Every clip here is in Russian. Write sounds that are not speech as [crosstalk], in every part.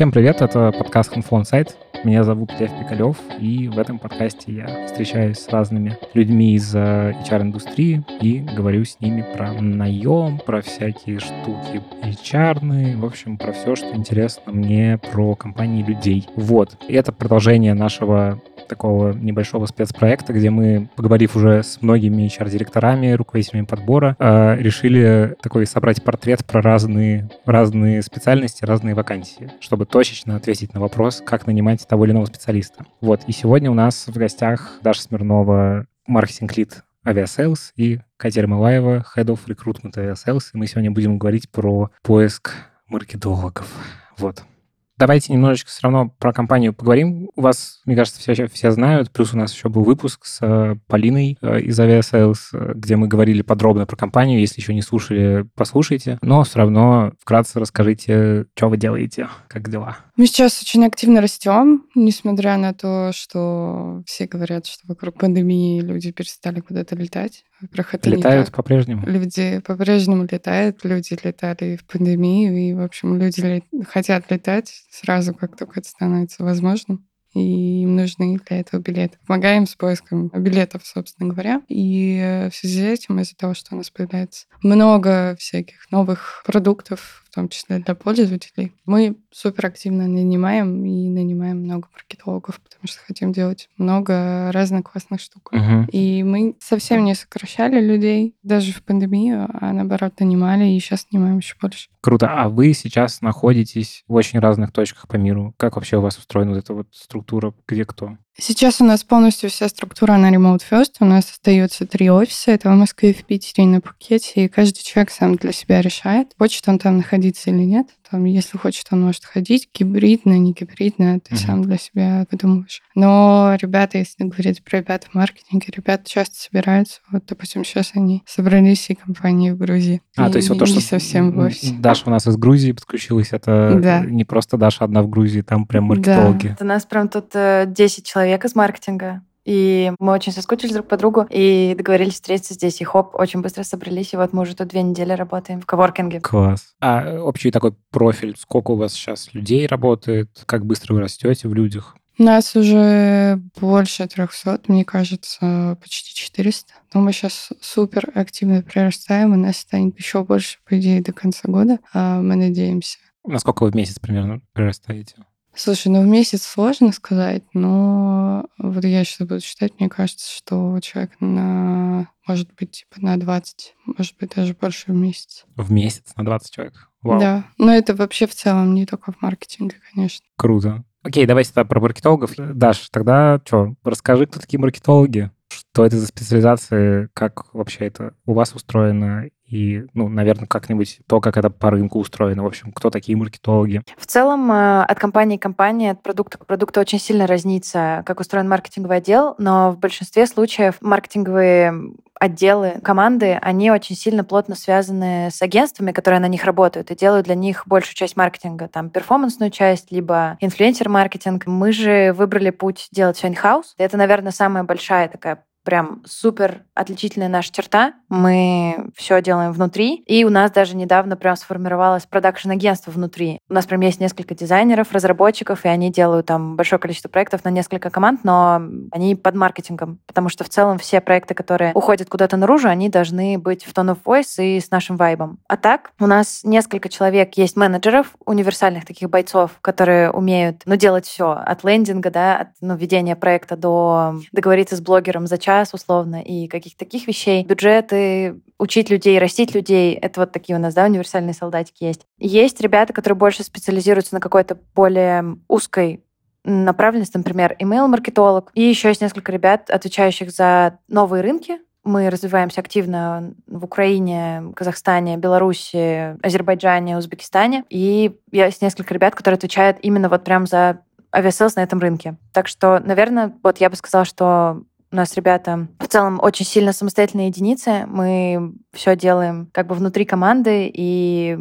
Всем привет, это подкаст Huntflow Insight. Меня зовут Лев Пикалев, и в этом подкасте я встречаюсь с разными людьми из HR-индустрии и говорю с ними про наем, про всякие штуки HR, в общем, про все, что интересно мне про компании людей. Вот, и это продолжение нашего такого небольшого спецпроекта, где мы, поговорив уже с многими HR-директорами, руководителями подбора, э, решили такой собрать портрет про разные, разные специальности, разные вакансии, чтобы точечно ответить на вопрос, как нанимать того или иного специалиста. Вот, и сегодня у нас в гостях Даша Смирнова, marketing lead Aviasales и Катя Ермолаева, Head of Recruitment Aviasales. И мы сегодня будем говорить про поиск маркетологов. Вот. Давайте немножечко все равно про компанию поговорим. У вас, мне кажется, все, все знают. Плюс у нас еще был выпуск с э, Полиной э, из Aviasales, э, где мы говорили подробно про компанию. Если еще не слушали, послушайте. Но все равно вкратце расскажите, что вы делаете, как дела. Мы сейчас очень активно растем, несмотря на то, что все говорят, что вокруг пандемии люди перестали куда-то летать. Во-первых, это Летают по-прежнему? Люди по-прежнему летают, люди летали в пандемию, и, в общем, люди лет... хотят летать сразу, как только это становится возможным и им нужны для этого билеты. Помогаем с поиском билетов, собственно говоря. И в связи с этим, из-за того, что у нас появляется много всяких новых продуктов, в том числе для пользователей. Мы супер активно нанимаем и нанимаем много маркетологов, потому что хотим делать много разных классных штук. Угу. И мы совсем не сокращали людей, даже в пандемию, а наоборот нанимали, и сейчас нанимаем еще больше. Круто. А вы сейчас находитесь в очень разных точках по миру. Как вообще у вас устроена вот эта вот структура? Где кто? Сейчас у нас полностью вся структура на Remote First. У нас остается три офиса. Это в Москве, в Питере и на Пукете. И каждый человек сам для себя решает, хочет он там находиться или нет. Там, если хочет, он может ходить. Гибридно, не гибридно, ты uh-huh. сам для себя подумаешь. Но ребята, если говорить про ребят в маркетинге, ребята часто собираются. Вот, допустим, сейчас они собрались всей компании в Грузии. А, и, то есть вот то, что... совсем в офисе. Даша у нас из Грузии подключилась. Это да. не просто Даша одна в Грузии, там прям маркетологи. Да. У нас прям тут 10 э, человек из маркетинга. И мы очень соскучились друг по другу и договорились встретиться здесь. И хоп, очень быстро собрались. И вот мы уже тут две недели работаем в коворкинге. Класс. А общий такой профиль, сколько у вас сейчас людей работает? Как быстро вы растете в людях? У нас уже больше 300, мне кажется, почти 400. Но мы сейчас супер активно прирастаем, и нас станет еще больше, по идее, до конца года. А мы надеемся. Насколько вы в месяц примерно прирастаете? Слушай, ну в месяц сложно сказать, но вот я сейчас буду считать, мне кажется, что человек на, может быть, типа на 20, может быть, даже больше в месяц. В месяц на 20 человек? Вау. Да, но это вообще в целом не только в маркетинге, конечно. Круто. Окей, давайте тогда про маркетологов. Даш, тогда что, расскажи, кто такие маркетологи? Что это за специализации? Как вообще это у вас устроено? И, ну, наверное, как-нибудь то, как это по рынку устроено. В общем, кто такие маркетологи? В целом, э, от компании к компании, от продукта к продукту очень сильно разнится, как устроен маркетинговый отдел, но в большинстве случаев маркетинговые отделы, команды, они очень сильно плотно связаны с агентствами, которые на них работают, и делают для них большую часть маркетинга, там, перформансную часть, либо инфлюенсер-маркетинг. Мы же выбрали путь делать все in-house. Это, наверное, самая большая такая прям супер отличительная наша черта. Мы все делаем внутри. И у нас даже недавно прям сформировалось продакшн-агентство внутри. У нас прям есть несколько дизайнеров, разработчиков, и они делают там большое количество проектов на несколько команд, но они под маркетингом. Потому что в целом все проекты, которые уходят куда-то наружу, они должны быть в tone of voice и с нашим вайбом. А так, у нас несколько человек есть менеджеров, универсальных таких бойцов, которые умеют, ну, делать все от лендинга, да, от ну, ведения проекта до договориться с блогером за час условно и каких-то таких вещей. Бюджеты, учить людей, растить людей. Это вот такие у нас, да, универсальные солдатики есть. Есть ребята, которые больше специализируются на какой-то более узкой направленности, например, email-маркетолог. И еще есть несколько ребят, отвечающих за новые рынки, мы развиваемся активно в Украине, Казахстане, Беларуси, Азербайджане, Узбекистане. И есть несколько ребят, которые отвечают именно вот прям за Aviasales на этом рынке. Так что, наверное, вот я бы сказала, что у нас ребята в целом очень сильно самостоятельные единицы. Мы все делаем как бы внутри команды, и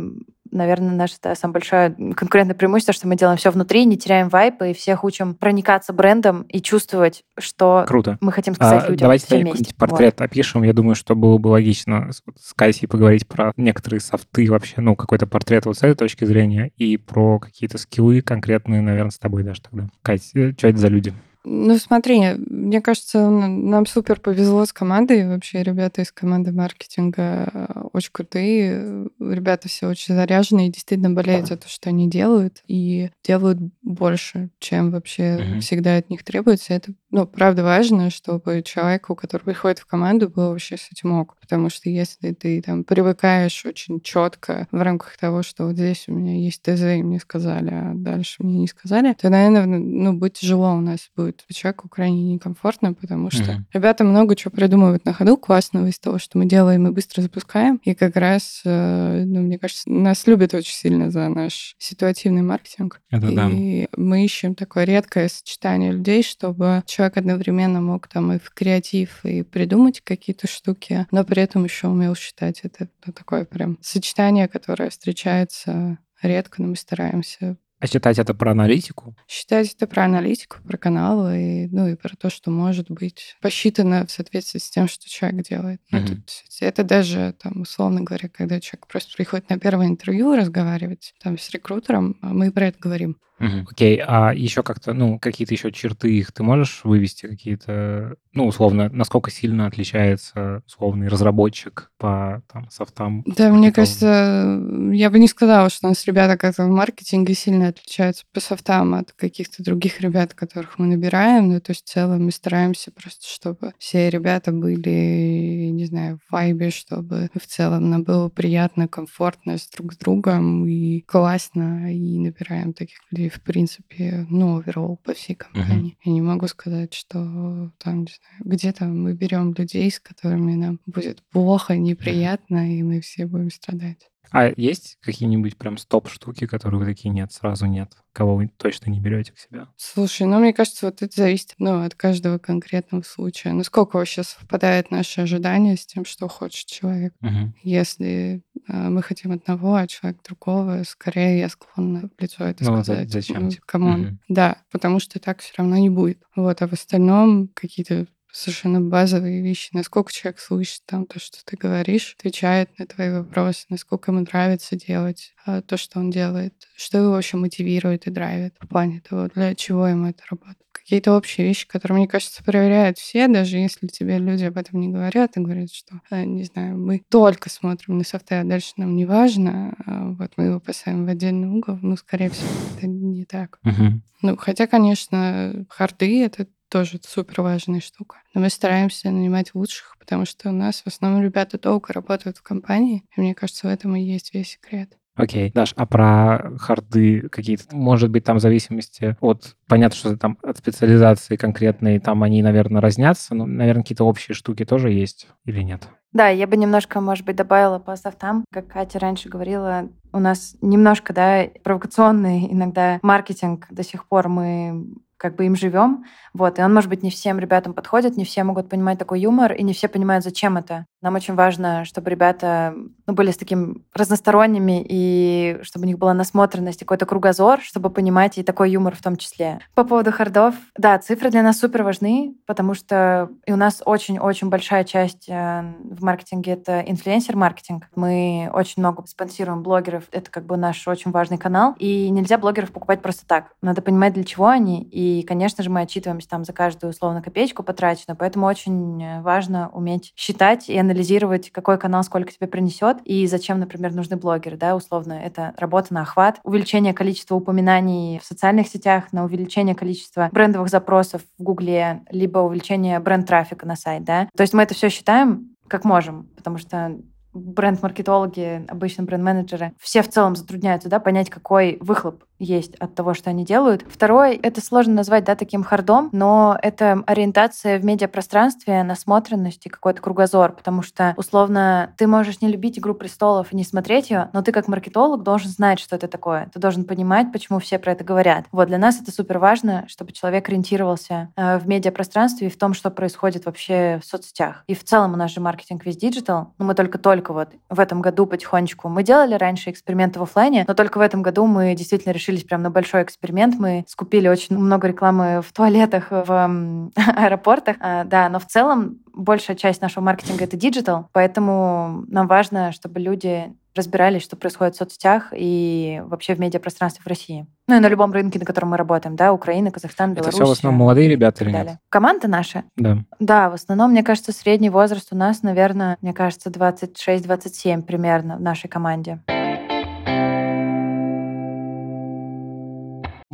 наверное, наше да, самое большое конкурентное преимущество, что мы делаем все внутри, не теряем вайп, и всех учим проникаться брендом и чувствовать, что Круто. мы хотим сказать а, людям Давайте все вместе. портрет вот. опишем. Я думаю, что было бы логично с, Катей поговорить про некоторые софты вообще, ну, какой-то портрет вот с этой точки зрения и про какие-то скиллы конкретные, наверное, с тобой даже тогда. Кать, э, что это за люди? Ну, смотри, мне кажется, нам супер повезло с командой. Вообще, ребята из команды маркетинга э, очень крутые. Ребята все очень заряженные и действительно болеют за то, что они делают. И делают больше, чем вообще mm-hmm. всегда от них требуется. Это, ну, правда важно, чтобы человеку, который приходит в команду, было вообще с этим ок. Потому что если ты там привыкаешь очень четко в рамках того, что вот здесь у меня есть ТЗ, и мне сказали, а дальше мне не сказали, то, наверное, ну, будет тяжело у нас будет будет человеку крайне некомфортно, потому что mm-hmm. ребята много чего придумывают на ходу классного из того, что мы делаем и быстро запускаем. И как раз, э, ну, мне кажется, нас любят очень сильно за наш ситуативный маркетинг. Это и да. мы ищем такое редкое сочетание людей, чтобы человек одновременно мог там и в креатив, и придумать какие-то штуки, но при этом еще умел считать. Это, это такое прям сочетание, которое встречается редко, но мы стараемся а считать это про аналитику? Считать это про аналитику, про каналы, и, ну и про то, что может быть посчитано в соответствии с тем, что человек делает. Ну, тут, это даже, там, условно говоря, когда человек просто приходит на первое интервью разговаривать там, с рекрутером, а мы про это говорим. Окей, okay. а еще как-то, ну, какие-то еще черты их ты можешь вывести, какие-то, ну, условно, насколько сильно отличается условный разработчик по там софтам? Да, мне кажется, я бы не сказала, что у нас ребята как-то в маркетинге сильно отличаются по софтам от каких-то других ребят, которых мы набираем. Ну, то есть в целом мы стараемся просто, чтобы все ребята были, не знаю, в вайбе, чтобы в целом нам было приятно, комфортно с друг с другом и классно, и набираем таких людей в принципе, ну, оверолл по всей компании. Uh-huh. Я не могу сказать, что там, не знаю, где-то мы берем людей, с которыми нам будет плохо, неприятно, и мы все будем страдать. А есть какие-нибудь прям стоп-штуки, которые вы такие нет, сразу нет? Кого вы точно не берете к себе? Слушай, ну, мне кажется, вот это зависит ну, от каждого конкретного случая. Насколько вообще совпадает наши ожидания с тем, что хочет человек. Угу. Если э, мы хотим одного, а человек другого, скорее я склонна в лицо это ну, сказать. Зачем? Ну, come on. Угу. Да, потому что так все равно не будет. Вот, а в остальном какие-то совершенно базовые вещи. Насколько человек слышит там то, что ты говоришь, отвечает на твои вопросы, насколько ему нравится делать а, то, что он делает, что его вообще мотивирует и драйвит в плане того, для чего ему это работает. Какие-то общие вещи, которые, мне кажется, проверяют все, даже если тебе люди об этом не говорят и говорят, что, э, не знаю, мы только смотрим на софты, а дальше нам не важно, а вот мы его поставим в отдельный угол, ну, скорее всего, это не так. Uh-huh. Ну, хотя, конечно, харды — это тоже супер важная штука. Но мы стараемся нанимать лучших, потому что у нас в основном ребята долго работают в компании, и мне кажется, в этом и есть весь секрет. Окей, okay. Даш, а про харды какие-то, может быть, там в зависимости от, понятно, что там от специализации конкретной, там они, наверное, разнятся, но, наверное, какие-то общие штуки тоже есть или нет? Да, я бы немножко, может быть, добавила по софтам. Как Катя раньше говорила, у нас немножко, да, провокационный иногда маркетинг до сих пор мы как бы им живем. Вот, и он, может быть, не всем ребятам подходит, не все могут понимать такой юмор, и не все понимают, зачем это. Нам очень важно, чтобы ребята ну, были с таким разносторонними, и чтобы у них была насмотренность, какой-то кругозор, чтобы понимать и такой юмор в том числе. По поводу хардов, да, цифры для нас супер важны, потому что и у нас очень-очень большая часть э, в маркетинге — это инфлюенсер-маркетинг. Мы очень много спонсируем блогеров, это как бы наш очень важный канал, и нельзя блогеров покупать просто так. Надо понимать, для чего они, и, конечно же, мы отчитываемся там за каждую условно копеечку потраченную, поэтому очень важно уметь считать и анализировать, какой канал сколько тебе принесет и зачем, например, нужны блогеры, да, условно. Это работа на охват, увеличение количества упоминаний в социальных сетях, на увеличение количества брендовых запросов в Гугле, либо увеличение бренд-трафика на сайт, да. То есть мы это все считаем как можем, потому что бренд-маркетологи, обычно бренд-менеджеры, все в целом затрудняются да, понять, какой выхлоп есть от того, что они делают. Второе, это сложно назвать, да, таким хардом, но это ориентация в медиапространстве, насмотренность и какой-то кругозор, потому что, условно, ты можешь не любить «Игру престолов» и не смотреть ее, но ты как маркетолог должен знать, что это такое. Ты должен понимать, почему все про это говорят. Вот, для нас это супер важно, чтобы человек ориентировался э, в медиапространстве и в том, что происходит вообще в соцсетях. И в целом у нас же маркетинг весь digital, но мы только-только вот в этом году потихонечку. Мы делали раньше эксперименты в офлайне, но только в этом году мы действительно решились прямо на большой эксперимент. Мы скупили очень много рекламы в туалетах, в [laughs] аэропортах. А, да, но в целом большая часть нашего маркетинга — это digital, поэтому нам важно, чтобы люди разбирались, что происходит в соцсетях и вообще в медиапространстве в России. Ну и на любом рынке, на котором мы работаем, да, Украина, Казахстан, Беларусь. Это все в основном молодые ребята или нет? Команда наша? Да. Да, в основном, мне кажется, средний возраст у нас, наверное, мне кажется, 26-27 примерно в нашей команде.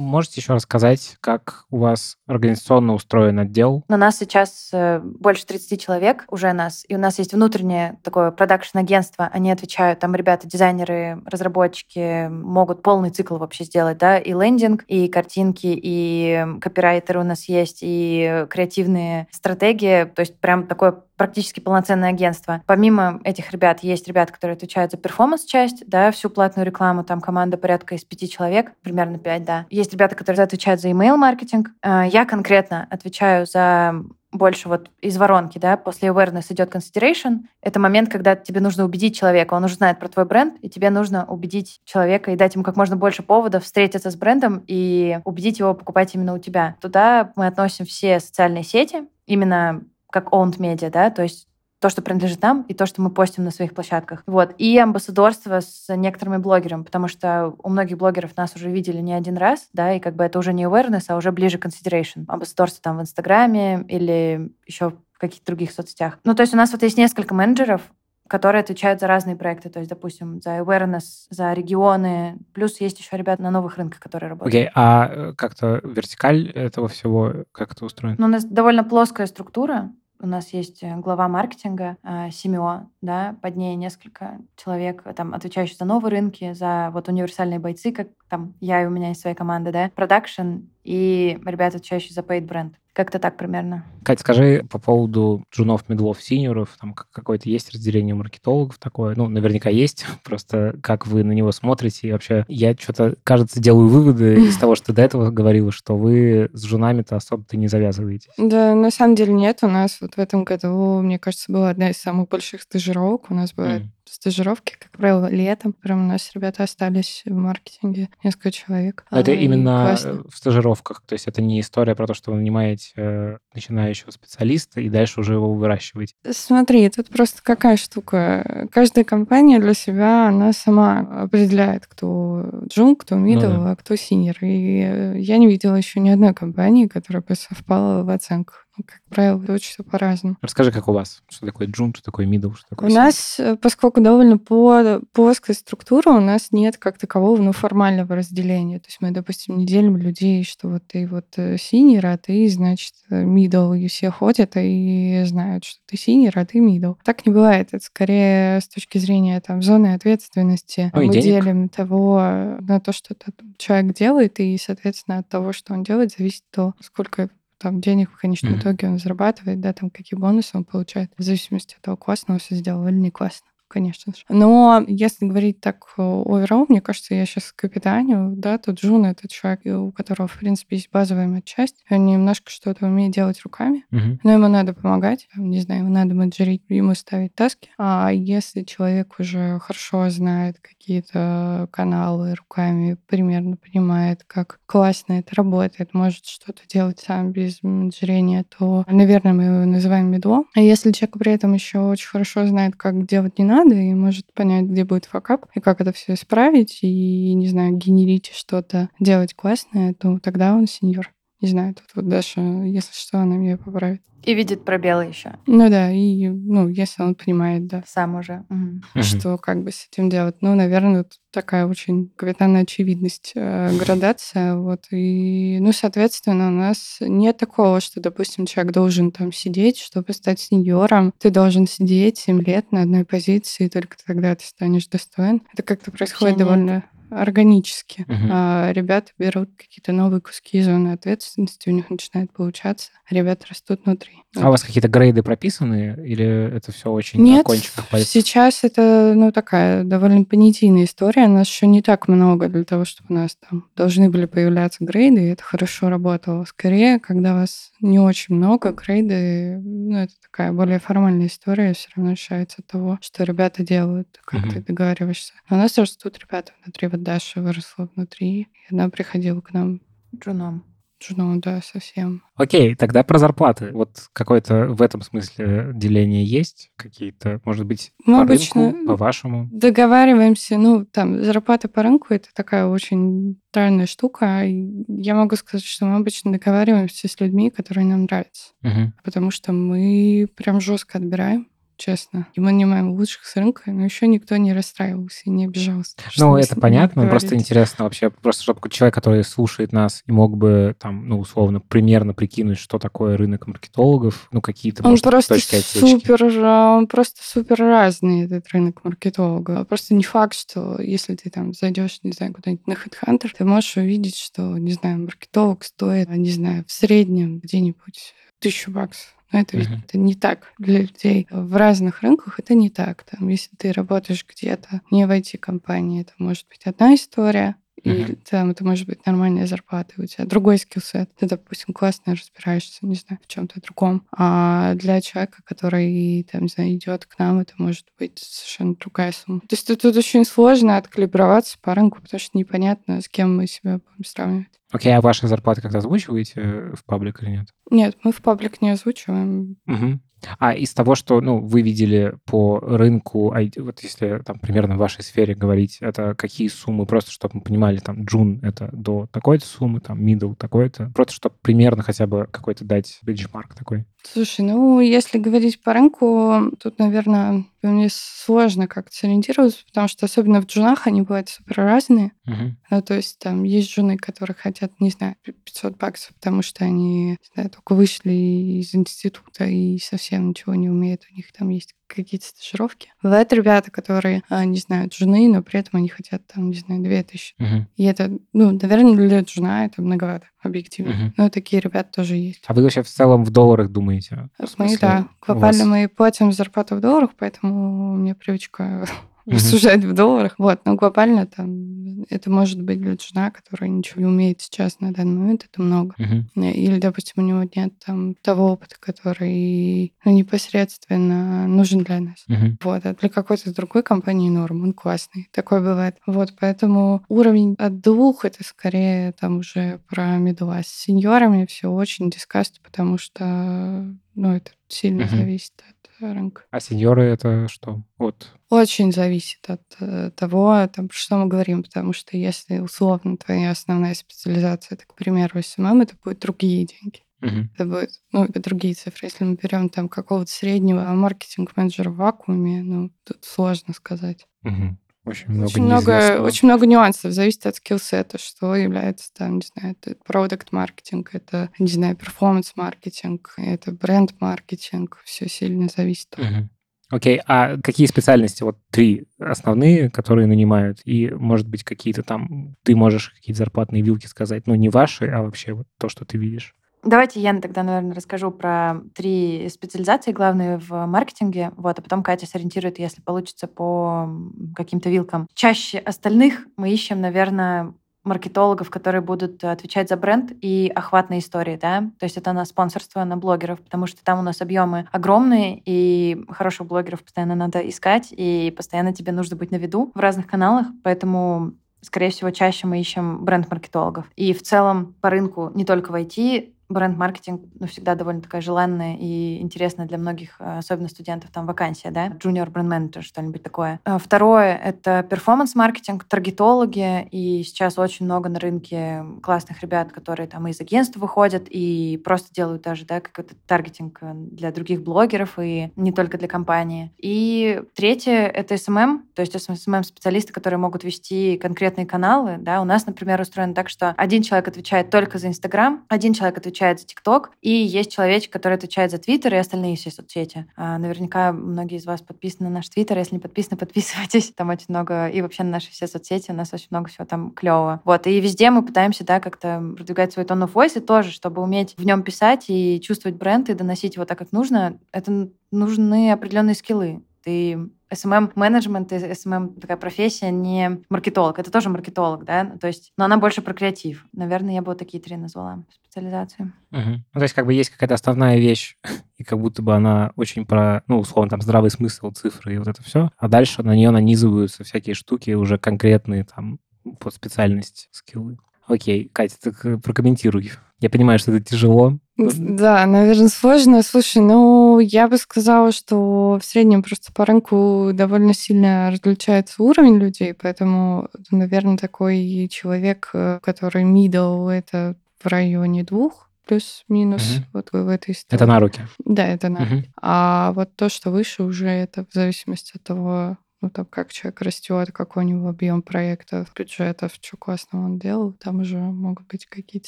Можете еще рассказать, как у вас организационно устроен отдел? На нас сейчас э, больше 30 человек уже нас, и у нас есть внутреннее такое продакшн-агентство. Они отвечают, там ребята, дизайнеры, разработчики могут полный цикл вообще сделать, да, и лендинг, и картинки, и копирайтеры у нас есть, и креативные стратегии, то есть прям такое практически полноценное агентство. Помимо этих ребят есть ребята, которые отвечают за перформанс-часть, да, всю платную рекламу, там команда порядка из пяти человек, примерно пять, да. Есть ребята, которые отвечают за email-маркетинг. А, я конкретно отвечаю за больше вот из воронки, да, после awareness идет consideration. Это момент, когда тебе нужно убедить человека, он уже знает про твой бренд, и тебе нужно убедить человека и дать ему как можно больше поводов встретиться с брендом и убедить его покупать именно у тебя. Туда мы относим все социальные сети, именно как owned media, да, то есть то, что принадлежит нам, и то, что мы постим на своих площадках. Вот. И амбассадорство с некоторыми блогерами, потому что у многих блогеров нас уже видели не один раз, да, и как бы это уже не awareness, а уже ближе consideration. Амбассадорство там в Инстаграме или еще в каких-то других соцсетях. Ну, то есть у нас вот есть несколько менеджеров, которые отвечают за разные проекты, то есть, допустим, за awareness, за регионы, плюс есть еще ребята на новых рынках, которые работают. Окей, okay, а э, как-то вертикаль этого всего, как это устроено? Ну, у нас довольно плоская структура, у нас есть э, глава маркетинга э, Симео, да, под ней несколько человек, там, отвечающих за новые рынки, за вот универсальные бойцы, как там я и у меня есть своя команда, да, продакшн и ребята, отвечающие за paid бренд. Как-то так примерно. Кать, скажи по поводу джунов, медлов, синьоров, там какое-то есть разделение маркетологов такое? Ну, наверняка есть, [laughs] просто как вы на него смотрите. И вообще, я что-то, кажется, делаю выводы [laughs] из того, что ты до этого говорила, что вы с жунами-то особо-то не завязываетесь. Да, на самом деле нет. У нас вот в этом году, мне кажется, была одна из самых больших стажировок. У нас бывает mm стажировки, как правило, летом. Прям у нас ребята остались в маркетинге, несколько человек. Это а, именно классно. в стажировках, то есть это не история про то, что вы нанимаете э, начинающего специалиста и дальше уже его выращиваете. Смотри, тут просто какая штука. Каждая компания для себя, она сама определяет, кто джун, кто middle, ну, да. а кто senior. И э, я не видела еще ни одной компании, которая бы совпала в оценках. Ну, как правило, очень все по-разному. Расскажи, как у вас? Что такое джун, что такое мидл, что такое У синер? нас, э, поскольку довольно по плоская структура, у нас нет как такового ну, формального разделения. То есть мы, допустим, не делим людей, что вот ты вот э, senior, а ты, значит, middle, и все ходят и знают, что ты senior, а ты middle. Так не бывает. Это скорее с точки зрения там зоны ответственности. Ну, мы денег. делим того на то, что этот человек делает, и, соответственно, от того, что он делает, зависит то, сколько там денег в конечном mm-hmm. итоге он зарабатывает, да, там какие бонусы он получает, в зависимости от того, классно он все сделал или не классно конечно же. Но если говорить так overall, э, мне кажется, я сейчас капитаню, да, тут Джун — это человек, у которого, в принципе, есть базовая матчасть. Он немножко что-то умеет делать руками, uh-huh. но ему надо помогать, не знаю, ему надо менеджерить, ему ставить таски. А если человек уже хорошо знает какие-то каналы руками, примерно понимает, как классно это работает, может что-то делать сам без менеджерения, то, наверное, мы его называем медлом. А если человек при этом еще очень хорошо знает, как делать не надо, надо, и может понять, где будет факап, и как это все исправить, и, не знаю, генерить что-то, делать классное, то тогда он сеньор. Не знаю, тут вот Даша, если что, она меня поправит. И видит пробелы еще. Ну да, и ну, если он понимает, да. Сам уже. Угу. Что как бы с этим делать. Ну, наверное, тут такая очень капитальная очевидность, э, градация. Вот. И, ну, соответственно, у нас нет такого, что, допустим, человек должен там сидеть, чтобы стать сеньором. Ты должен сидеть 7 лет на одной позиции, и только тогда ты станешь достоин. Это как-то происходит Вообще довольно органически. Мгм. А ребята берут какие-то новые куски зоны ответственности, у них начинает получаться. Ребята растут внутри. А у вас какие-то грейды прописаны, или это все очень Нет, сейчас это, ну, такая довольно понятийная история. Нас еще не так много для того, чтобы у нас там должны были появляться грейды, и это хорошо работало. Скорее, когда вас не очень много, грейды, ну, это такая более формальная история, все равно решается от того, что ребята делают, как Мгм. ты договариваешься. А у нас растут ребята внутри. Вот Даша выросла внутри, и она приходила к нам Джуном. жену, да, совсем. Окей, тогда про зарплаты. Вот какое-то в этом смысле деление есть? Какие-то, может быть, Мы по обычно- рынку, по-вашему? Договариваемся, ну, там, зарплата по рынку — это такая очень странная штука. Я могу сказать, что мы обычно договариваемся с людьми, которые нам нравятся. Мгм. Потому что мы прям жестко отбираем, честно. И мы нанимаем лучших с рынка, но еще никто не расстраивался и не обижался. Ну, это понятно, просто договорились. интересно вообще, просто чтобы человек, который слушает нас и мог бы там, ну, условно, примерно прикинуть, что такое рынок маркетологов, ну, какие-то, Он может, просто точки отсечки. супер, он просто супер разный, этот рынок маркетолога. Просто не факт, что если ты там зайдешь, не знаю, куда-нибудь на HeadHunter, ты можешь увидеть, что, не знаю, маркетолог стоит, не знаю, в среднем где-нибудь тысячу баксов. Но это ведь Мгм. это не так для людей. В разных рынках это не так. Там, если ты работаешь где-то не в IT-компании, это может быть одна история, или Мгм. там это может быть нормальная зарплата, и у тебя другой скиллсет. Ты, допустим, классно разбираешься, не знаю, в чем-то другом. А для человека, который, там, не знаю, идет к нам, это может быть совершенно другая сумма. То есть тут, тут очень сложно откалиброваться по рынку, потому что непонятно, с кем мы себя будем сравнивать. Окей, а ваши зарплаты как-то озвучиваете в паблик или нет? Нет, мы в паблик не озвучиваем. Мгм. А из того, что ну, вы видели по рынку, IT, вот если там примерно в вашей сфере говорить, это какие суммы, просто чтобы мы понимали, там, джун это до такой-то суммы, там, middle такой-то, просто чтобы примерно хотя бы какой-то дать бенчмарк такой. Слушай, ну, если говорить по рынку, тут, наверное, мне сложно как-то сориентироваться, потому что особенно в джунах они бывают супер разные. Мгм. Ну, то есть там есть жены, которые хотят, не знаю, 500 баксов, потому что они, знаю, только вышли из института и совсем ничего не умеют. У них там есть какие-то стажировки. Бывают ребята, которые, а, не знаю, жены, но при этом они хотят там, не знаю, 2000. Мгм. И это, ну, наверное, для джуна это многовато, объективно. Мгм. Но такие ребята тоже есть. А вы вообще в целом в долларах думаете? Мы, да, глобально вас- мы платим зарплату в долларах, поэтому у меня привычка. Рассуждать в долларах. Вот, но глобально там это может быть для джуна, которая ничего не умеет сейчас на данный момент, это много. Или, допустим, у него нет там того опыта, который ну, непосредственно нужен для нас. Вот, а для какой-то другой компании норм, он классный. Такое бывает. Вот, поэтому уровень от двух это скорее там уже про медла. С сеньорами все очень дискаст, потому что, ну, это сильно Мгм. зависит от рынка. А сеньоры это что? Вот. Очень зависит от э, того, там, про что мы говорим, потому что если условно твоя основная специализация, это, к примеру, SMM, это будут другие деньги. Мгм. Это будет, ну, это другие цифры. Если мы берем там какого-то среднего маркетинг-менеджера в вакууме, ну, тут сложно сказать. Мгм. Очень много Очень много, очень много нюансов, зависит от skillset а, что является там, не знаю, это продукт-маркетинг, это, не знаю, перформанс-маркетинг, это бренд-маркетинг, все сильно зависит. Мгм. Окей, а какие специальности, вот три основные, которые нанимают, и, может быть, какие-то там, ты можешь какие-то зарплатные вилки сказать, ну, не ваши, а вообще вот то, что ты видишь. Давайте я тогда, наверное, расскажу про три специализации главные в маркетинге, вот, а потом Катя сориентирует, если получится, по каким-то вилкам. Чаще остальных мы ищем, наверное, маркетологов, которые будут отвечать за бренд и охватные истории, да, то есть это на спонсорство, на блогеров, потому что там у нас объемы огромные, и хороших блогеров постоянно надо искать, и постоянно тебе нужно быть на виду в разных каналах, поэтому скорее всего, чаще мы ищем бренд-маркетологов. И в целом по рынку не только в IT, бренд-маркетинг ну, всегда довольно такая желанная и интересная для многих, э, особенно студентов, там вакансия, да, junior бренд менеджер что-нибудь такое. А Второе — это перформанс-маркетинг, таргетологи, и сейчас очень много на рынке классных ребят, которые там из агентств выходят и просто делают даже, да, какой-то таргетинг э, для других блогеров и не только для компании. И третье — это SMM, то есть SMM-специалисты, которые могут вести конкретные каналы, да, у нас, например, устроено так, что один человек отвечает только за Инстаграм, один человек отвечает отвечает за ТикТок, и есть человечек, который отвечает за Твиттер и остальные все соцсети. А, наверняка многие из вас подписаны на наш Твиттер. Если не подписаны, [laughs] подписывайтесь. Там очень много... И вообще на наши все соцсети у нас очень много всего там клевого. Вот. И везде мы пытаемся, да, как-то продвигать свой тон of voice, тоже, чтобы уметь в нем писать и чувствовать бренд, и доносить его так, как нужно, это нужны определенные скиллы. Ты SMM-менеджмент и SMM такая профессия не маркетолог. Это тоже маркетолог, да? То есть, но она больше про креатив. Наверное, я бы вот такие три назвала специализации. Угу. Ну, то есть, как бы есть какая-то основная вещь, [laughs] и как будто бы она очень про, ну, условно, там, здравый смысл, цифры и вот это все. А дальше на нее нанизываются всякие штуки уже конкретные, там, под специальность, скиллы. Окей, Катя, так э, прокомментируй. Я понимаю, что это тяжело. Да, наверное, сложно. Слушай, ну, я бы сказала, что в среднем просто по рынку довольно сильно различается уровень людей, поэтому, наверное, такой человек, э, который middle, это в районе двух плюс-минус угу. вот в этой истории. Это на руки? Да, это на. Угу. А вот то, что выше, уже это в зависимости от того, ну, там, как человек растет, какой у него объем проектов, бюджетов, что классно он делал, там уже могут быть какие-то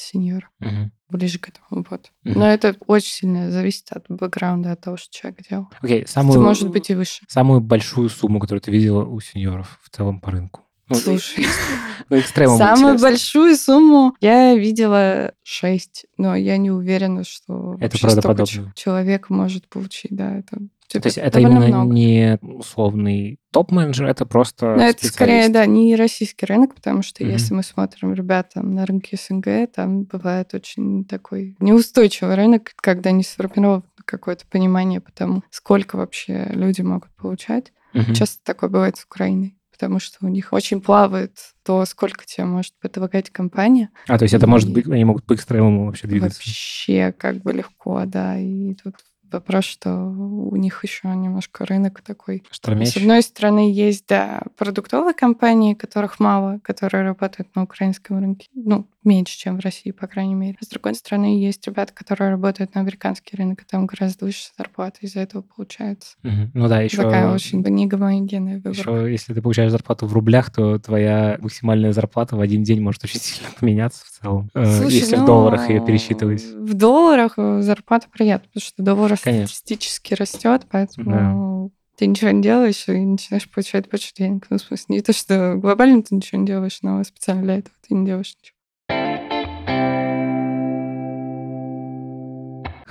сеньоры. Угу. Ближе к этому, вот. Угу. Но это очень сильно зависит от бэкграунда, от того, что человек делал. Окей, самую... Это может быть и выше. Самую большую сумму, которую ты видела у сеньоров в целом по рынку? Ну, Слушай, [laughs] ну, самую интересно. большую сумму я видела 6, но я не уверена, что это правдоподобно. человек может получить, да, это то есть это именно много. не условный топ-менеджер, это просто Но это скорее, да, не российский рынок, потому что mm-hmm. если мы смотрим, ребята, на рынке СНГ, там бывает очень такой неустойчивый рынок, когда не сформировано какое-то понимание по тому, сколько вообще люди могут получать. Mm-hmm. Часто такое бывает с Украиной потому что у них очень плавает то, сколько тебе может предлагать компания. А, то есть это может быть, они могут по экстремуму вообще двигаться? Вообще как бы легко, да. И тут Вопрос, что у них еще немножко рынок такой. Штормящий. С одной стороны, есть, да, продуктовые компании, которых мало, которые работают на украинском рынке. Ну, меньше, чем в России, по крайней мере. С другой стороны, есть ребята, которые работают на американский рынок, и там гораздо выше зарплата из-за этого получается. Угу. Ну да, еще... Такая очень негомогенная выборка. Еще, если ты получаешь зарплату в рублях, то твоя максимальная зарплата в один день может очень [laughs] сильно поменяться в целом, э, Слушай, если ну, в долларах ее пересчитывать. В долларах э, зарплата приятна, потому что доллар статистически растет, поэтому... Да ты ничего не делаешь и начинаешь получать больше денег. Ну, в смысле, не то, что глобально ты ничего не делаешь, но специально для этого ты не делаешь ничего.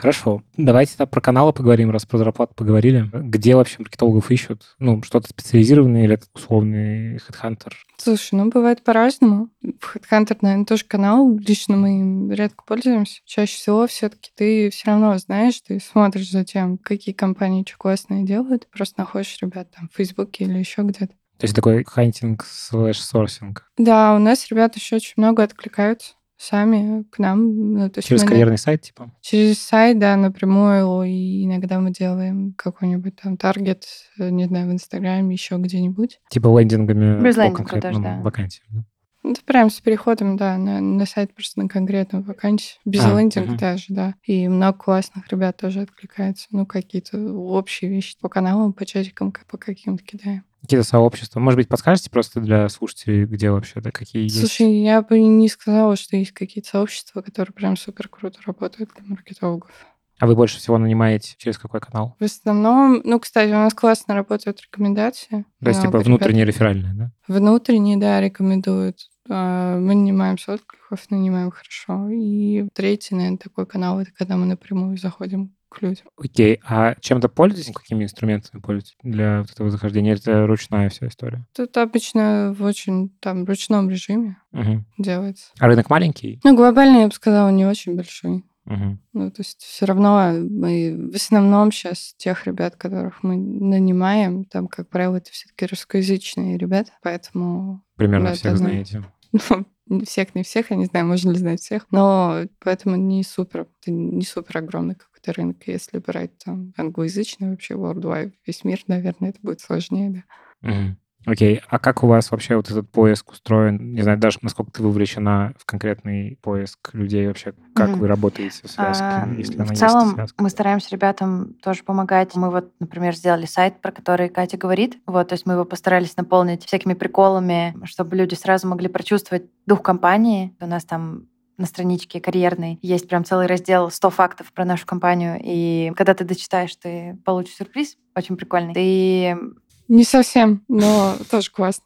Хорошо. Давайте про каналы поговорим, раз про зарплату поговорили. Где вообще маркетологов ищут? Ну, что-то специализированное или это условный HeadHunter? Слушай, ну, бывает по-разному. HeadHunter, наверное, тоже канал. Лично мы им редко пользуемся. Чаще всего все таки ты все равно знаешь, ты смотришь за тем, какие компании что классные делают. Просто находишь ребят там в Фейсбуке или еще где-то. То есть такой hunting slash sourcing. Да, у нас ребята еще очень много откликаются сами к нам. Ну, то есть через карьерный сайт, типа? Через сайт, да, напрямую. И иногда мы делаем какой-нибудь там таргет, э, не знаю, в Инстаграме, еще где-нибудь. Типа лендингами Без по конкретным да. вакансиям, да? Это прям с переходом, да, на, на сайт просто на конкретную вакансию. Без а, лендинга угу. даже, да. И много классных ребят тоже откликается. Ну, какие-то общие вещи по каналам, по чатикам, по каким-то кидаем. Какие-то сообщества. Может быть, подскажете просто для слушателей, где вообще, да, какие есть? Слушай, я бы не сказала, что есть какие-то сообщества, которые прям супер круто работают для маркетологов. А вы больше всего нанимаете через какой канал? В основном, ну, кстати, у нас классно работают рекомендации. То есть, типа, внутренние ребят. реферальные, да? Внутренние, да, рекомендуют. А, мы нанимаем с откликов, нанимаем хорошо. И третий, наверное, такой канал, это когда мы напрямую заходим к людям. Окей, а чем-то пользуетесь, какими инструментами пользуетесь для вот этого захождения? Это ручная вся история? Тут обычно в очень там ручном режиме угу. делается. А рынок маленький? Ну, глобально, я бы сказала, не очень большой. Угу. Ну, то есть все равно мы в основном сейчас тех ребят, которых мы нанимаем, там, как правило, это все-таки русскоязычные ребята, поэтому... Примерно всех знаете. [laughs] Ну, всех, не всех, я не знаю, можно ли знать всех, но поэтому не супер, это не супер огромный какой-то рынок. Если брать там англоязычный вообще worldwide, весь мир, наверное, это будет сложнее, да. Угу. Окей, а как у вас вообще вот этот поиск устроен? Не знаю, даже насколько ты вовлечена в конкретный поиск людей вообще, как mm-hmm. вы работаете в связке, а, если в целом мы стараемся ребятам тоже помогать. Мы вот, например, сделали сайт, про который Катя говорит. Вот, то есть мы его постарались наполнить всякими приколами, чтобы люди сразу могли прочувствовать дух компании. У нас там на страничке карьерной есть прям целый раздел 100 фактов про нашу компанию. И когда ты дочитаешь, ты получишь сюрприз очень прикольный. Ты не совсем, но тоже классно.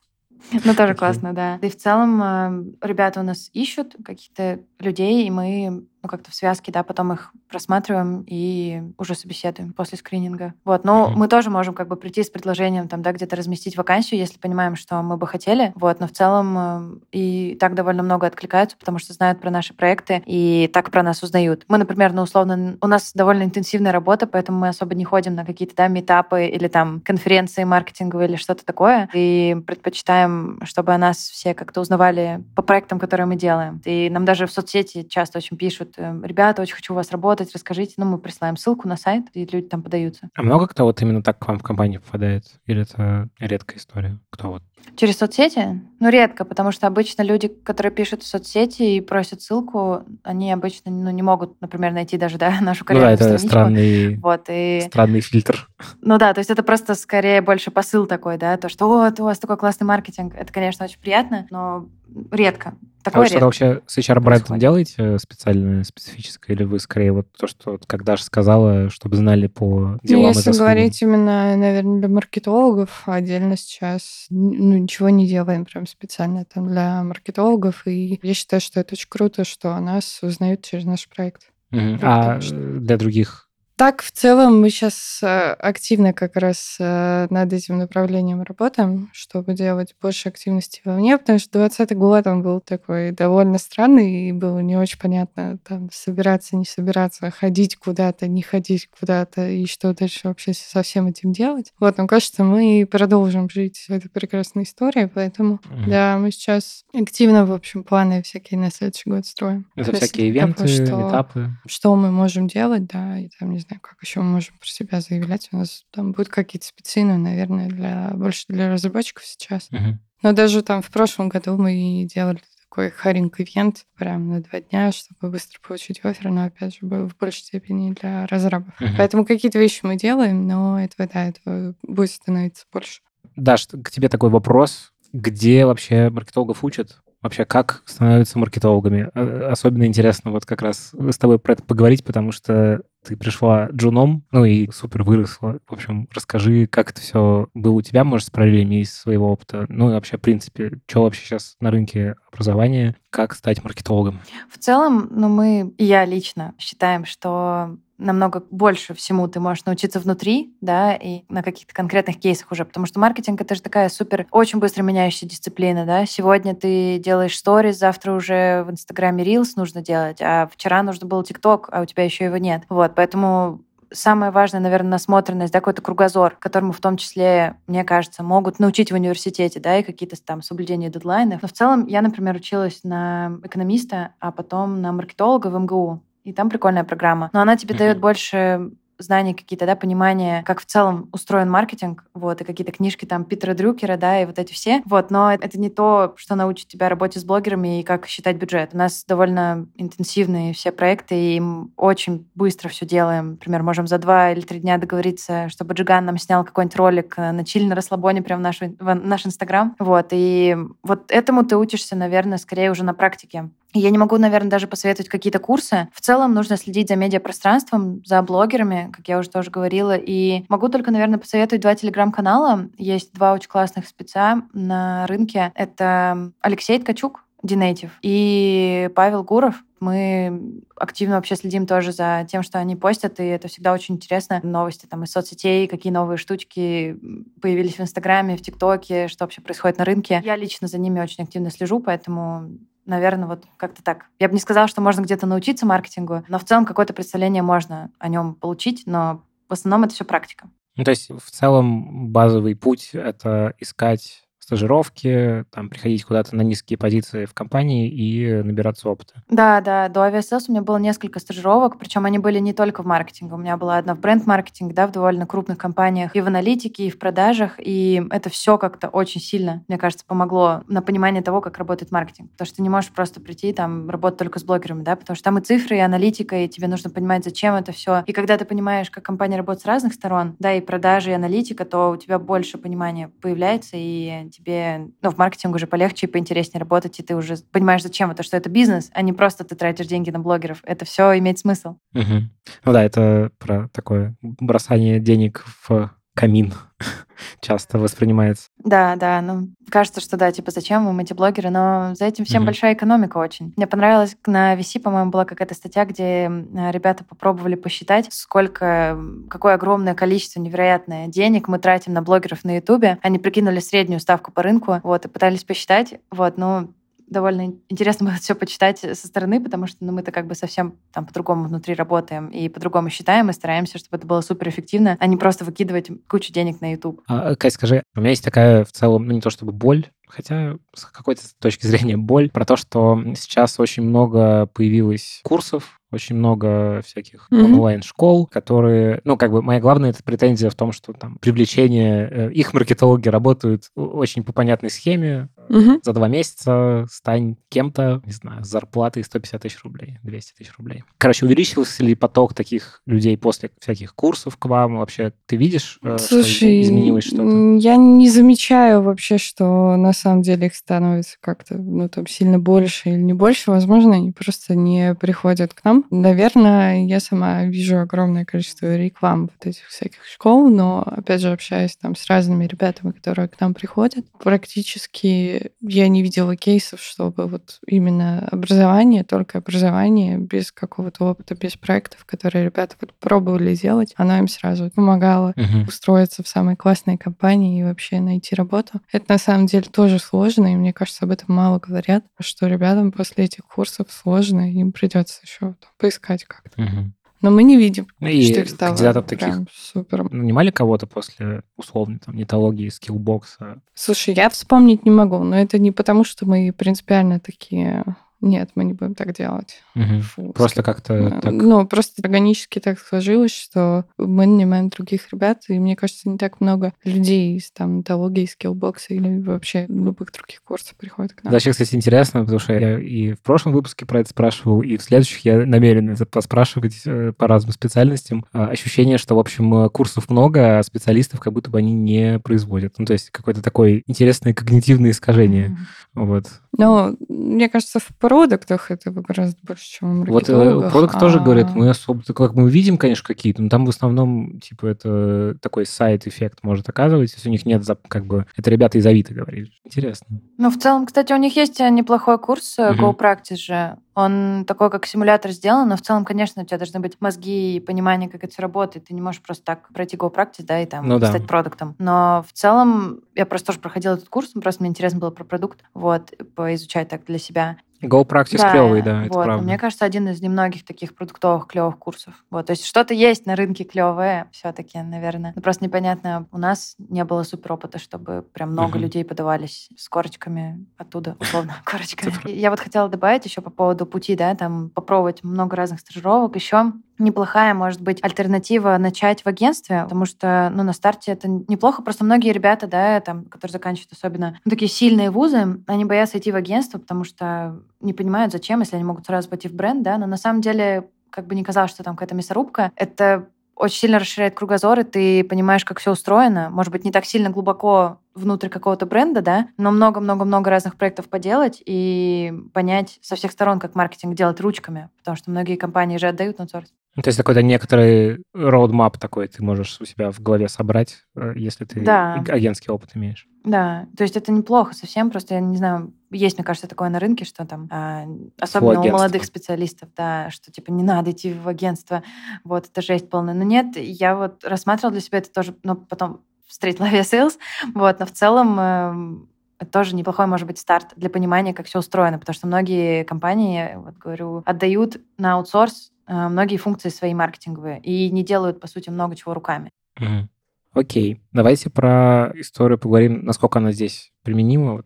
[laughs] Ну, тоже классно, да. И в целом э, ребята у нас ищут каких-то людей, и мы ну, как-то в связке, да, потом их просматриваем и уже собеседуем после скрининга. Вот, но mm-hmm. мы тоже можем как бы прийти с предложением там, да, где-то разместить вакансию, если понимаем, что мы бы хотели. Вот, но в целом э, и так довольно много откликаются, потому что знают про наши проекты и так про нас узнают. Мы, например, ну, условно, у нас довольно интенсивная работа, поэтому мы особо не ходим на какие-то, да, метапы или там конференции маркетинговые или что-то такое, и предпочитаем, чтобы о нас все как-то узнавали по проектам, которые мы делаем. И нам даже в соцсети часто очень пишут, пишут, эм, ребята, очень хочу у вас работать, расскажите. Ну, мы присылаем ссылку на сайт, и люди там подаются. А много кто вот именно так к вам в компанию попадает? Или это редкая история? Кто вот? Через соцсети? Ну, редко, потому что обычно люди, которые пишут в соцсети и просят ссылку, они обычно ну, не могут, например, найти даже да, [laughs] нашу карьерную ну, да, это страничку. странный, вот, и... странный фильтр. Ну да, то есть это просто скорее больше посыл такой, да, то, что вот у вас такой классный маркетинг. Это, конечно, очень приятно, но редко. Такое а вы что-то вообще с HR-брендом делаете специальное, специфическое, или вы скорее вот то, что, как Даша сказала, чтобы знали по делам ну, если говорить именно, наверное, для маркетологов, отдельно сейчас ну, ничего не делаем прям специально там для маркетологов, и я считаю, что это очень круто, что нас узнают через наш проект. Угу. А для других так, в целом, мы сейчас э, активно как раз э, над этим направлением работаем, чтобы делать больше активности вовне, потому что 2020 год, он был такой довольно странный, и было не очень понятно, там, собираться, не собираться, ходить куда-то, не ходить куда-то, и что дальше вообще со всем этим делать. Вот, но кажется, мы продолжим жить в этой прекрасной истории, поэтому, mm-hmm. да, мы сейчас активно, в общем, планы всякие на следующий год строим. Это всякие ивенты, что, этапы. Что мы можем делать, да, и там, не знаю, знаю, как еще мы можем про себя заявлять. У нас там будут какие-то специны, наверное, для больше для разработчиков сейчас. Uh-huh. Но даже там в прошлом году мы делали такой харинг-ивент прям на два дня, чтобы быстро получить офер, но, опять же, в большей степени для разрабов. Uh-huh. Поэтому какие-то вещи мы делаем, но этого, да, этого будет становиться больше. Даш, к тебе такой вопрос. Где вообще маркетологов учат? вообще как становятся маркетологами. Э, особенно интересно вот как раз с тобой про это поговорить, потому что ты пришла джуном, ну и супер выросла. В общем, расскажи, как это все было у тебя, может, с параллелями из своего опыта. Ну и вообще, в принципе, что вообще сейчас на рынке образования, как стать маркетологом? В целом, ну мы, я лично считаем, что намного больше всему ты можешь научиться внутри, да, и на каких-то конкретных кейсах уже, потому что маркетинг — это же такая супер, очень быстро меняющая дисциплина, да. Сегодня ты делаешь сторис, завтра уже в Инстаграме Reels нужно делать, а вчера нужно было ТикТок, а у тебя еще его нет. Вот, поэтому самое важное, наверное, насмотренность, да, какой-то кругозор, которому в том числе, мне кажется, могут научить в университете, да, и какие-то там соблюдения дедлайнов. Но в целом я, например, училась на экономиста, а потом на маркетолога в МГУ. И там прикольная программа. Но она тебе mm-hmm. дает больше знания какие-то, да, понимание, как в целом устроен маркетинг, вот, и какие-то книжки там Питера Дрюкера, да, и вот эти все. Вот, но это не то, что научит тебя работе с блогерами и как считать бюджет. У нас довольно интенсивные все проекты, и мы очень быстро все делаем. Например, можем за два или три дня договориться, чтобы Джиган нам снял какой-нибудь ролик на чили на расслабоне прямо в наш, в наш Инстаграм. Вот, и вот этому ты учишься, наверное, скорее уже на практике. Я не могу, наверное, даже посоветовать какие-то курсы. В целом нужно следить за медиапространством, за блогерами, как я уже тоже говорила. И могу только, наверное, посоветовать два телеграм-канала. Есть два очень классных спеца на рынке. Это Алексей Ткачук, Динейтив, и Павел Гуров. Мы активно вообще следим тоже за тем, что они постят, и это всегда очень интересно. Новости там из соцсетей, какие новые штучки появились в Инстаграме, в ТикТоке, что вообще происходит на рынке. Я лично за ними очень активно слежу, поэтому Наверное, вот как-то так. Я бы не сказала, что можно где-то научиться маркетингу, но в целом какое-то представление можно о нем получить, но в основном это все практика. Ну, то есть в целом базовый путь — это искать стажировки, там, приходить куда-то на низкие позиции в компании и набираться опыта. Да, да, до Aviasales у меня было несколько стажировок, причем они были не только в маркетинге. У меня была одна в бренд-маркетинге, да, в довольно крупных компаниях, и в аналитике, и в продажах, и это все как-то очень сильно, мне кажется, помогло на понимание того, как работает маркетинг. Потому что ты не можешь просто прийти там работать только с блогерами, да, потому что там и цифры, и аналитика, и тебе нужно понимать, зачем это все. И когда ты понимаешь, как компания работает с разных сторон, да, и продажи, и аналитика, то у тебя больше понимания появляется, и тебе, ну, в маркетинге уже полегче и поинтереснее работать, и ты уже понимаешь, зачем это, что это бизнес, а не просто ты тратишь деньги на блогеров. Это все имеет смысл. Угу. Ну да, это про такое бросание денег в камин [laughs] часто воспринимается. Да, да, ну, кажется, что да, типа, зачем вам эти блогеры, но за этим всем mm-hmm. большая экономика очень. Мне понравилось, на VC, по-моему, была какая-то статья, где ребята попробовали посчитать, сколько, какое огромное количество невероятное денег мы тратим на блогеров на Ютубе. Они прикинули среднюю ставку по рынку, вот, и пытались посчитать, вот, ну, довольно интересно [laughs] было все почитать со стороны, потому что ну, мы-то как бы совсем там по-другому внутри работаем и по-другому считаем и стараемся, чтобы это было суперэффективно, а не просто выкидывать кучу денег на YouTube. А, Кать, скажи, у меня есть такая в целом, ну не то чтобы боль, хотя с какой-то точки зрения боль, про то, что сейчас очень много появилось курсов, очень много всяких mm-hmm. онлайн-школ, которые, ну, как бы моя главная претензия в том, что там привлечение, э, их маркетологи работают очень по понятной схеме, mm-hmm. за два месяца стань кем-то, не знаю, с зарплатой 150 тысяч рублей, 200 тысяч рублей. Короче, увеличился ли поток таких людей после всяких курсов к вам? Вообще, ты видишь, э, Слушай, что изменилось что-то? Я не замечаю вообще, что на самом деле их становится как-то, ну, там, сильно больше или не больше. Возможно, они просто не приходят к нам. Наверное, я сама вижу огромное количество реклам вот этих всяких школ, но, опять же, общаясь там с разными ребятами, которые к нам приходят, практически я не видела кейсов, чтобы вот именно образование, только образование, без какого-то опыта, без проектов, которые ребята вот пробовали делать, оно им сразу помогало uh-huh. устроиться в самой классной компании и вообще найти работу. Это на самом деле тоже сложно, и мне кажется, об этом мало говорят, что ребятам после этих курсов сложно, им придется еще поискать как-то. Угу. Но мы не видим, ну и стало кандидатов таких супер. Нанимали кого-то после условной там нетологии, скиллбокса? Слушай, я вспомнить не могу, но это не потому, что мы принципиально такие нет, мы не будем так делать. Угу. Фу, просто как-то э, так... Ну, просто органически так сложилось, что мы нанимаем других ребят, и мне кажется, не так много людей из там нетологии, скиллбокса или вообще любых других курсов приходят к нам. Да, сейчас, кстати, интересно, потому что я и в прошлом выпуске про это спрашивал, и в следующих я намерен это поспрашивать э, по разным специальностям. А, ощущение, что, в общем, курсов много, а специалистов как будто бы они не производят. Ну, то есть какое-то такое интересное когнитивное искажение. Mm-hmm. Вот. Но мне кажется, в продуктах этого гораздо больше, чем в Вот э, продукт а... тоже говорят, мы особо, как мы видим, конечно, какие-то, но там в основном, типа, это такой сайт-эффект может оказывать, если у них нет, как бы, это ребята из Авито говорили. Интересно. Ну, в целом, кстати, у них есть э, неплохой курс Go Practice же. Он такой, как симулятор сделан, но в целом, конечно, у тебя должны быть мозги и понимание, как это все работает. Ты не можешь просто так пройти Go Practice, да, и там ну, стать да. продуктом. Но в целом, я просто тоже проходила этот курс, просто мне интересно было про продукт, вот, поизучать так для себя. Go Practice да, клевый, да, это вот. правда. Мне кажется, один из немногих таких продуктовых клевых курсов. Вот, то есть что-то есть на рынке клевое все-таки, наверное. Но просто непонятно, у нас не было супер опыта, чтобы прям много uh-huh. людей подавались с корочками оттуда, [laughs] условно, корочками. Я вот хотела добавить еще по поводу пути, да, там попробовать много разных стажировок. Еще неплохая, может быть, альтернатива начать в агентстве, потому что, ну, на старте это неплохо. Просто многие ребята, да, там, которые заканчивают особенно ну, такие сильные вузы, они боятся идти в агентство, потому что не понимают, зачем, если они могут сразу пойти в бренд, да, но на самом деле как бы не казалось, что там какая-то мясорубка. Это очень сильно расширяет кругозор, и ты понимаешь, как все устроено. Может быть, не так сильно глубоко внутрь какого-то бренда, да, но много-много-много разных проектов поделать и понять со всех сторон, как маркетинг делать ручками, потому что многие компании же отдают на сорс. Ну, то есть какой-то некоторый роудмап такой ты можешь у себя в голове собрать, э, если ты да. агентский опыт имеешь. Да, то есть это неплохо совсем, просто я не знаю, есть, мне кажется, такое на рынке, что там, а, особенно у молодых специалистов, да, что типа не надо идти в агентство, вот, это жесть полная. Но нет, я вот рассматривала для себя это тоже, но потом встретила авиасейлс, вот, но в целом э, это тоже неплохой, может быть, старт для понимания, как все устроено, потому что многие компании, вот говорю, отдают на аутсорс многие функции свои маркетинговые и не делают, по сути, много чего руками. Mm-hmm. Окей, давайте про историю поговорим, насколько она здесь применима.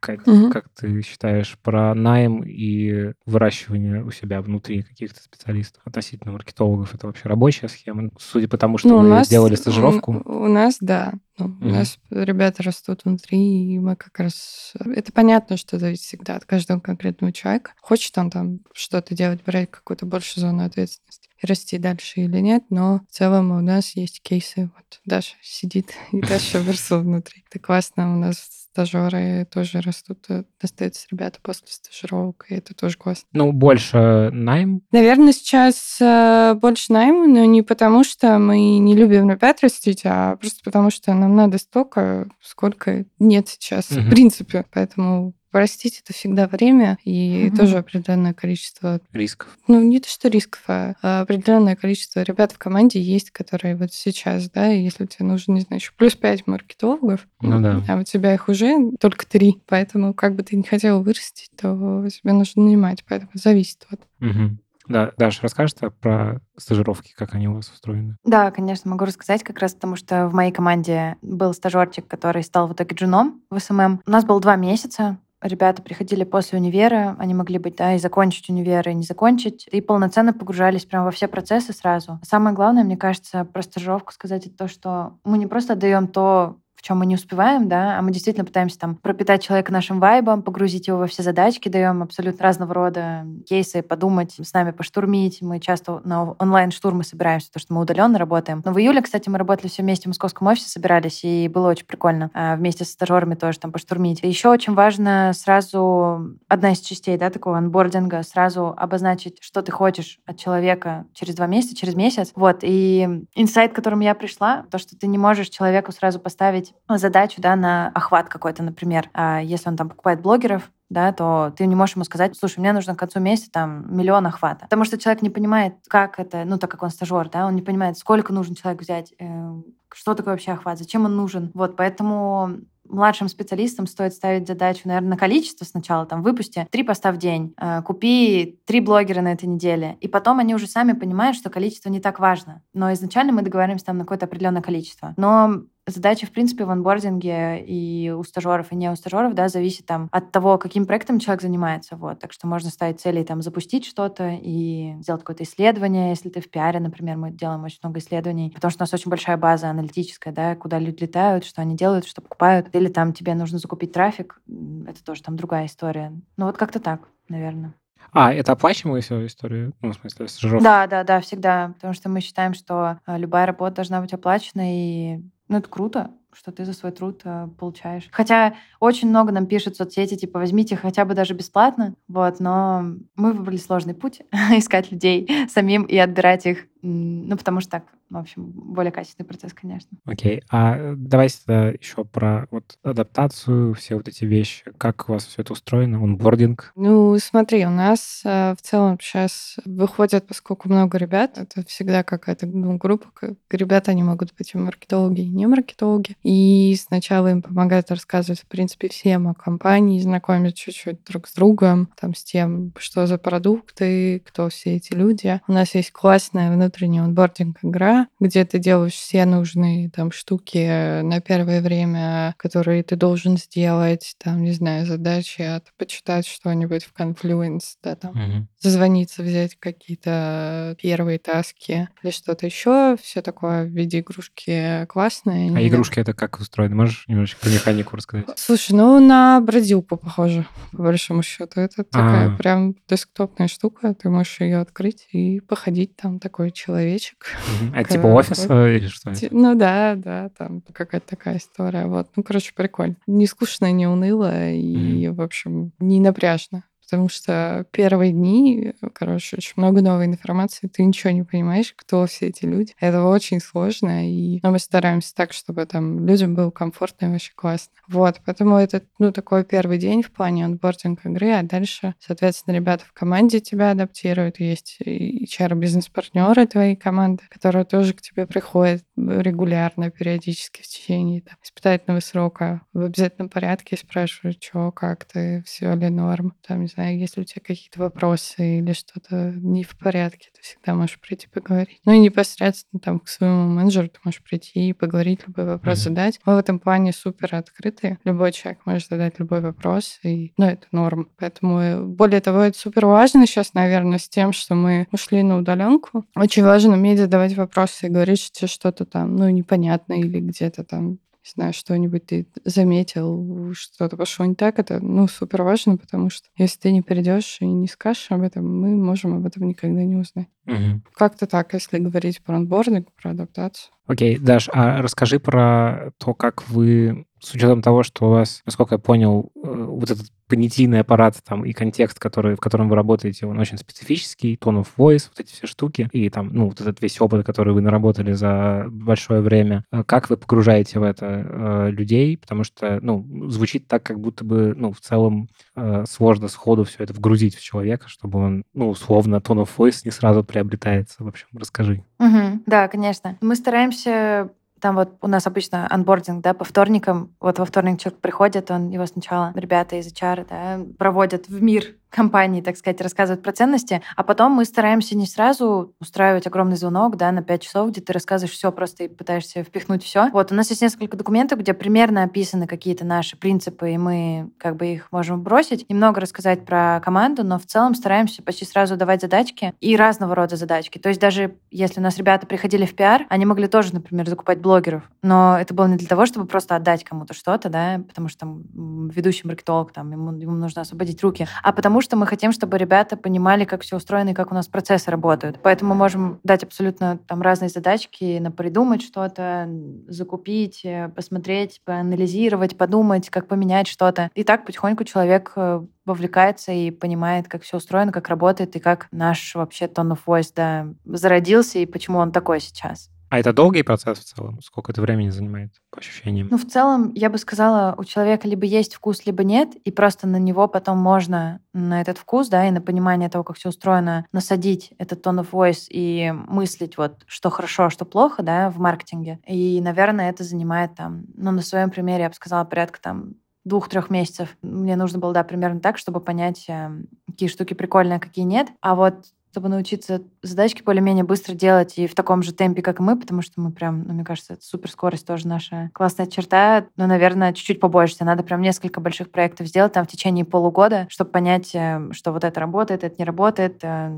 Как, угу. как ты считаешь про найм и выращивание у себя внутри каких-то специалистов относительно маркетологов? Это вообще рабочая схема? Судя по тому, что ну, вы нас, сделали стажировку. У, у нас, да. Ну, угу. У нас ребята растут внутри, и мы как раз... Это понятно, что зависит всегда от каждого конкретного человека. Хочет он там что-то делать, брать какую-то большую зону ответственности расти дальше или нет, но в целом у нас есть кейсы. Вот Даша сидит, [laughs] и Даша выросла внутри. Это классно. У нас стажеры тоже растут, э, достаются ребята после стажировок, и это тоже классно. Ну, больше найм? Наверное, сейчас э, больше найм, но не потому, что мы не любим ребят растить, а просто потому, что нам надо столько, сколько нет сейчас, угу. в принципе. Поэтому Простить это всегда время и угу. тоже определенное количество рисков. Ну, не то, что рисков, а определенное количество ребят в команде есть, которые вот сейчас, да, если тебе нужно, не знаю, еще плюс пять маркетологов, ну, да. а у тебя их уже только три, поэтому как бы ты не хотел вырастить, то тебе нужно нанимать, поэтому зависит вот. Угу. Да, Даша, расскажешь про стажировки, как они у вас устроены? Да, конечно, могу рассказать как раз потому, что в моей команде был стажерчик, который стал в итоге джуном в SMM. У нас было два месяца, ребята приходили после универа, они могли быть, да, и закончить универ, и не закончить, и полноценно погружались прямо во все процессы сразу. Самое главное, мне кажется, про стажировку сказать, это то, что мы не просто отдаем то, чем мы не успеваем, да, а мы действительно пытаемся там пропитать человека нашим вайбом, погрузить его во все задачки, даем абсолютно разного рода кейсы, подумать, с нами поштурмить. Мы часто на онлайн-штурмы собираемся, потому что мы удаленно работаем. Но в июле, кстати, мы работали все вместе в московском офисе, собирались, и было очень прикольно а, вместе со стажерами тоже там поштурмить. Еще очень важно сразу, одна из частей, да, такого анбординга, сразу обозначить, что ты хочешь от человека через два месяца, через месяц. Вот, и инсайт, к которому я пришла, то, что ты не можешь человеку сразу поставить задачу да, на охват какой-то, например. А если он там покупает блогеров, да, то ты не можешь ему сказать, слушай, мне нужно к концу месяца там миллион охвата. Потому что человек не понимает, как это, ну, так как он стажер, да, он не понимает, сколько нужно человек взять, э, что такое вообще охват, зачем он нужен. Вот, поэтому младшим специалистам стоит ставить задачу, наверное, на количество сначала, там, выпусти три поста в день, э, купи три блогера на этой неделе, и потом они уже сами понимают, что количество не так важно. Но изначально мы договариваемся там на какое-то определенное количество. Но задача, в принципе, в анбординге и у стажеров, и не у стажеров, да, зависит там от того, каким проектом человек занимается, вот. Так что можно ставить цели там запустить что-то и сделать какое-то исследование, если ты в пиаре, например, мы делаем очень много исследований, потому что у нас очень большая база аналитическая, да, куда люди летают, что они делают, что покупают, или там тебе нужно закупить трафик, это тоже там другая история. Ну вот как-то так, наверное. А, это оплачиваемая все история? Ну, в смысле, стажировка? Да, да, да, всегда. Потому что мы считаем, что э, любая работа должна быть оплачена, и ну, это круто, что ты за свой труд э, получаешь. Хотя очень много нам пишут в соцсети, типа, возьмите хотя бы даже бесплатно, вот, но мы выбрали сложный путь, [laughs] искать людей самим и отбирать их, ну, потому что так в общем, более качественный процесс, конечно. Окей. Okay. А давайте тогда еще про вот адаптацию, все вот эти вещи. Как у вас все это устроено? Онбординг? Ну, смотри, у нас э, в целом сейчас выходят, поскольку много ребят, это всегда какая-то ну, группа. Ребята, они могут быть и маркетологи, и не маркетологи. И сначала им помогают рассказывать, в принципе, всем о компании, знакомить чуть-чуть друг с другом, там, с тем, что за продукты, кто все эти люди. У нас есть классная внутренняя онбординг-игра, где ты делаешь все нужные там штуки на первое время, которые ты должен сделать, там, не знаю, задачи от почитать что-нибудь в Confluence, да, там, угу. зазвониться, взять какие-то первые таски или что-то еще, все такое в виде игрушки классное. А игрушки это как устроены? Можешь немножечко про механику рассказать? Слушай, ну на бродилку похоже, по большому счету. Это такая А-а-а. прям десктопная штука, ты можешь ее открыть и походить там такой человечек. Угу. А типа офиса или что? Ну да, да, там какая-то такая история. Вот. Ну, короче, прикольно. Не скучно, не уныло и, в общем, не напряжно потому что первые дни, короче, очень много новой информации, ты ничего не понимаешь, кто все эти люди. Это очень сложно, и мы стараемся так, чтобы там людям было комфортно и вообще классно. Вот, поэтому это, ну, такой первый день в плане онбординг игры, а дальше, соответственно, ребята в команде тебя адаптируют, есть HR-бизнес-партнеры твоей команды, которые тоже к тебе приходят регулярно, периодически в течение там, испытательного срока в обязательном порядке спрашивают, что, как ты, все ли норм, там, не знаю, знаю, если у тебя какие-то вопросы или что-то не в порядке, ты всегда можешь прийти поговорить. Ну и непосредственно там к своему менеджеру ты можешь прийти и поговорить, любой вопрос mm-hmm. задать. Мы в этом плане супер открыты. Любой человек может задать любой вопрос, и, ну, это норм. Поэтому, э, более того, это супер важно сейчас, наверное, с тем, что мы ушли на удаленку. Очень важно уметь задавать вопросы и говорить, что что-то там, ну, непонятно или где-то там не знаю, что-нибудь ты заметил, что-то пошло не так, это, ну, супер важно, потому что если ты не придешь и не скажешь об этом, мы можем об этом никогда не узнать. Мгм. Как-то так, если говорить про онбординг, про адаптацию. Окей, Даш, а расскажи про то, как вы, с учетом того, что у вас, насколько я понял, э, вот этот понятийный аппарат там и контекст, который, в котором вы работаете, он очень специфический, tone of voice, вот эти все штуки, и там, ну, вот этот весь опыт, который вы наработали за большое время. А Как вы погружаете в это э, людей? Потому что, ну, звучит так, как будто бы, ну, в целом э, сложно сходу все это вгрузить в человека, чтобы он, ну, условно, tone of voice не сразу приобретается. В общем, расскажи. Мгм. Да, конечно. Мы стараемся там вот у нас обычно анбординг, да, по вторникам. Вот во вторник человек приходит, он его сначала ребята из HR, да, проводят в мир компании, так сказать, рассказывают про ценности, а потом мы стараемся не сразу устраивать огромный звонок, да, на 5 часов, где ты рассказываешь все просто и пытаешься впихнуть все. Вот, у нас есть несколько документов, где примерно описаны какие-то наши принципы, и мы как бы их можем бросить, немного рассказать про команду, но в целом стараемся почти сразу давать задачки и разного рода задачки. То есть даже если у нас ребята приходили в пиар, они могли тоже, например, закупать блогеров, но это было не для того, чтобы просто отдать кому-то что-то, да, потому что там ведущий маркетолог, там, ему, ему нужно освободить руки, а потому что мы хотим, чтобы ребята понимали, как все устроено и как у нас процессы работают. Поэтому мы можем дать абсолютно там разные задачки, придумать что-то, закупить, э, посмотреть, поанализировать, подумать, как поменять что-то. И так потихоньку человек э, вовлекается и понимает, как все устроено, как работает, и как наш вообще tone of voice да, зародился, и почему он такой сейчас. А это долгий процесс в целом? Сколько это времени занимает, по ощущениям? Ну, в целом, я бы сказала, у человека либо есть вкус, либо нет, и просто на него потом можно, на этот вкус, да, и на понимание того, как все устроено, насадить этот tone of voice и мыслить вот, что хорошо, а что плохо, да, в маркетинге. И, наверное, это занимает там, ну, на своем примере, я бы сказала, порядка там двух-трех месяцев. Мне нужно было, да, примерно так, чтобы понять, э, какие штуки прикольные, а какие нет. А вот чтобы научиться задачки более-менее быстро делать и в таком же темпе, как и мы, потому что мы прям, ну, мне кажется, это суперскорость тоже наша классная черта. Но, наверное, чуть-чуть побольше. Надо прям несколько больших проектов сделать там в течение полугода, чтобы понять, э, что вот это работает, это не работает. Э,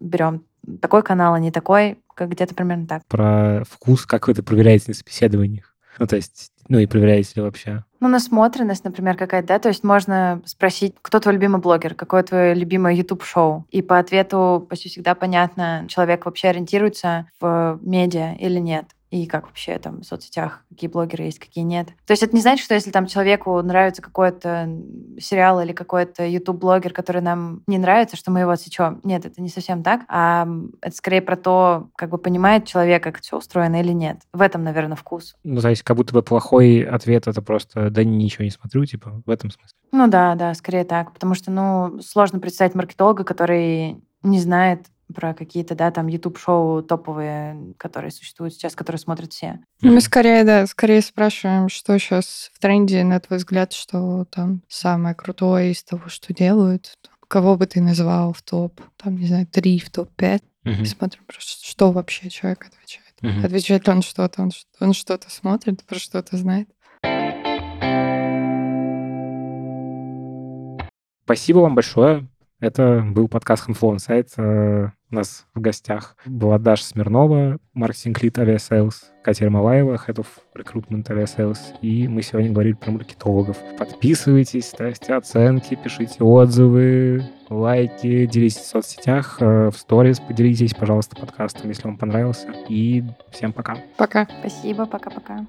Берем такой канал, а не такой, как где-то примерно так. Про вкус, как вы это проверяете на собеседованиях? Ну, то есть, ну и проверяете ли вообще? Ну, насмотренность, например, какая-то, да, то есть можно спросить, кто твой любимый блогер, какое твое любимое YouTube-шоу, и по ответу почти всегда понятно, человек вообще ориентируется в медиа или нет и как вообще там в соцсетях, какие блогеры есть, какие нет. То есть это не значит, что если там человеку нравится какой-то сериал или какой-то YouTube-блогер, который нам не нравится, что мы его отсечем. Нет, это не совсем так. А это скорее про то, как бы понимает человек, как все устроено или нет. В этом, наверное, вкус. Ну, то есть как будто бы плохой ответ — это просто «да ничего не смотрю», типа в этом смысле. Ну да, да, скорее так. Потому что, ну, сложно представить маркетолога, который не знает про какие-то, да, там, YouTube-шоу топовые, которые существуют сейчас, которые смотрят все. Ну, Мы скорее, да, скорее спрашиваем, что сейчас в тренде, на твой взгляд, что там самое крутое из того, что делают. Кого бы ты назвал в топ, там, не знаю, три, в топ-5. Мгм. И смотрим, просто, что вообще человек отвечает. Мгм. Отвечает ли он что-то, он, он что-то смотрит, про что-то знает. Спасибо вам большое. Это был подкаст Handflow Insight. Э, У нас в гостях была Даша Смирнова, маркетинг-лид Aviasales, Катя Ермолаева, Head of Recruitment Aviasales. И мы сегодня говорили про маркетологов. Подписывайтесь, ставьте оценки, пишите отзывы, лайки, делитесь в соцсетях, э, в сторис поделитесь, пожалуйста, подкастом, если вам понравился. И всем пока. Пока. Спасибо, пока-пока.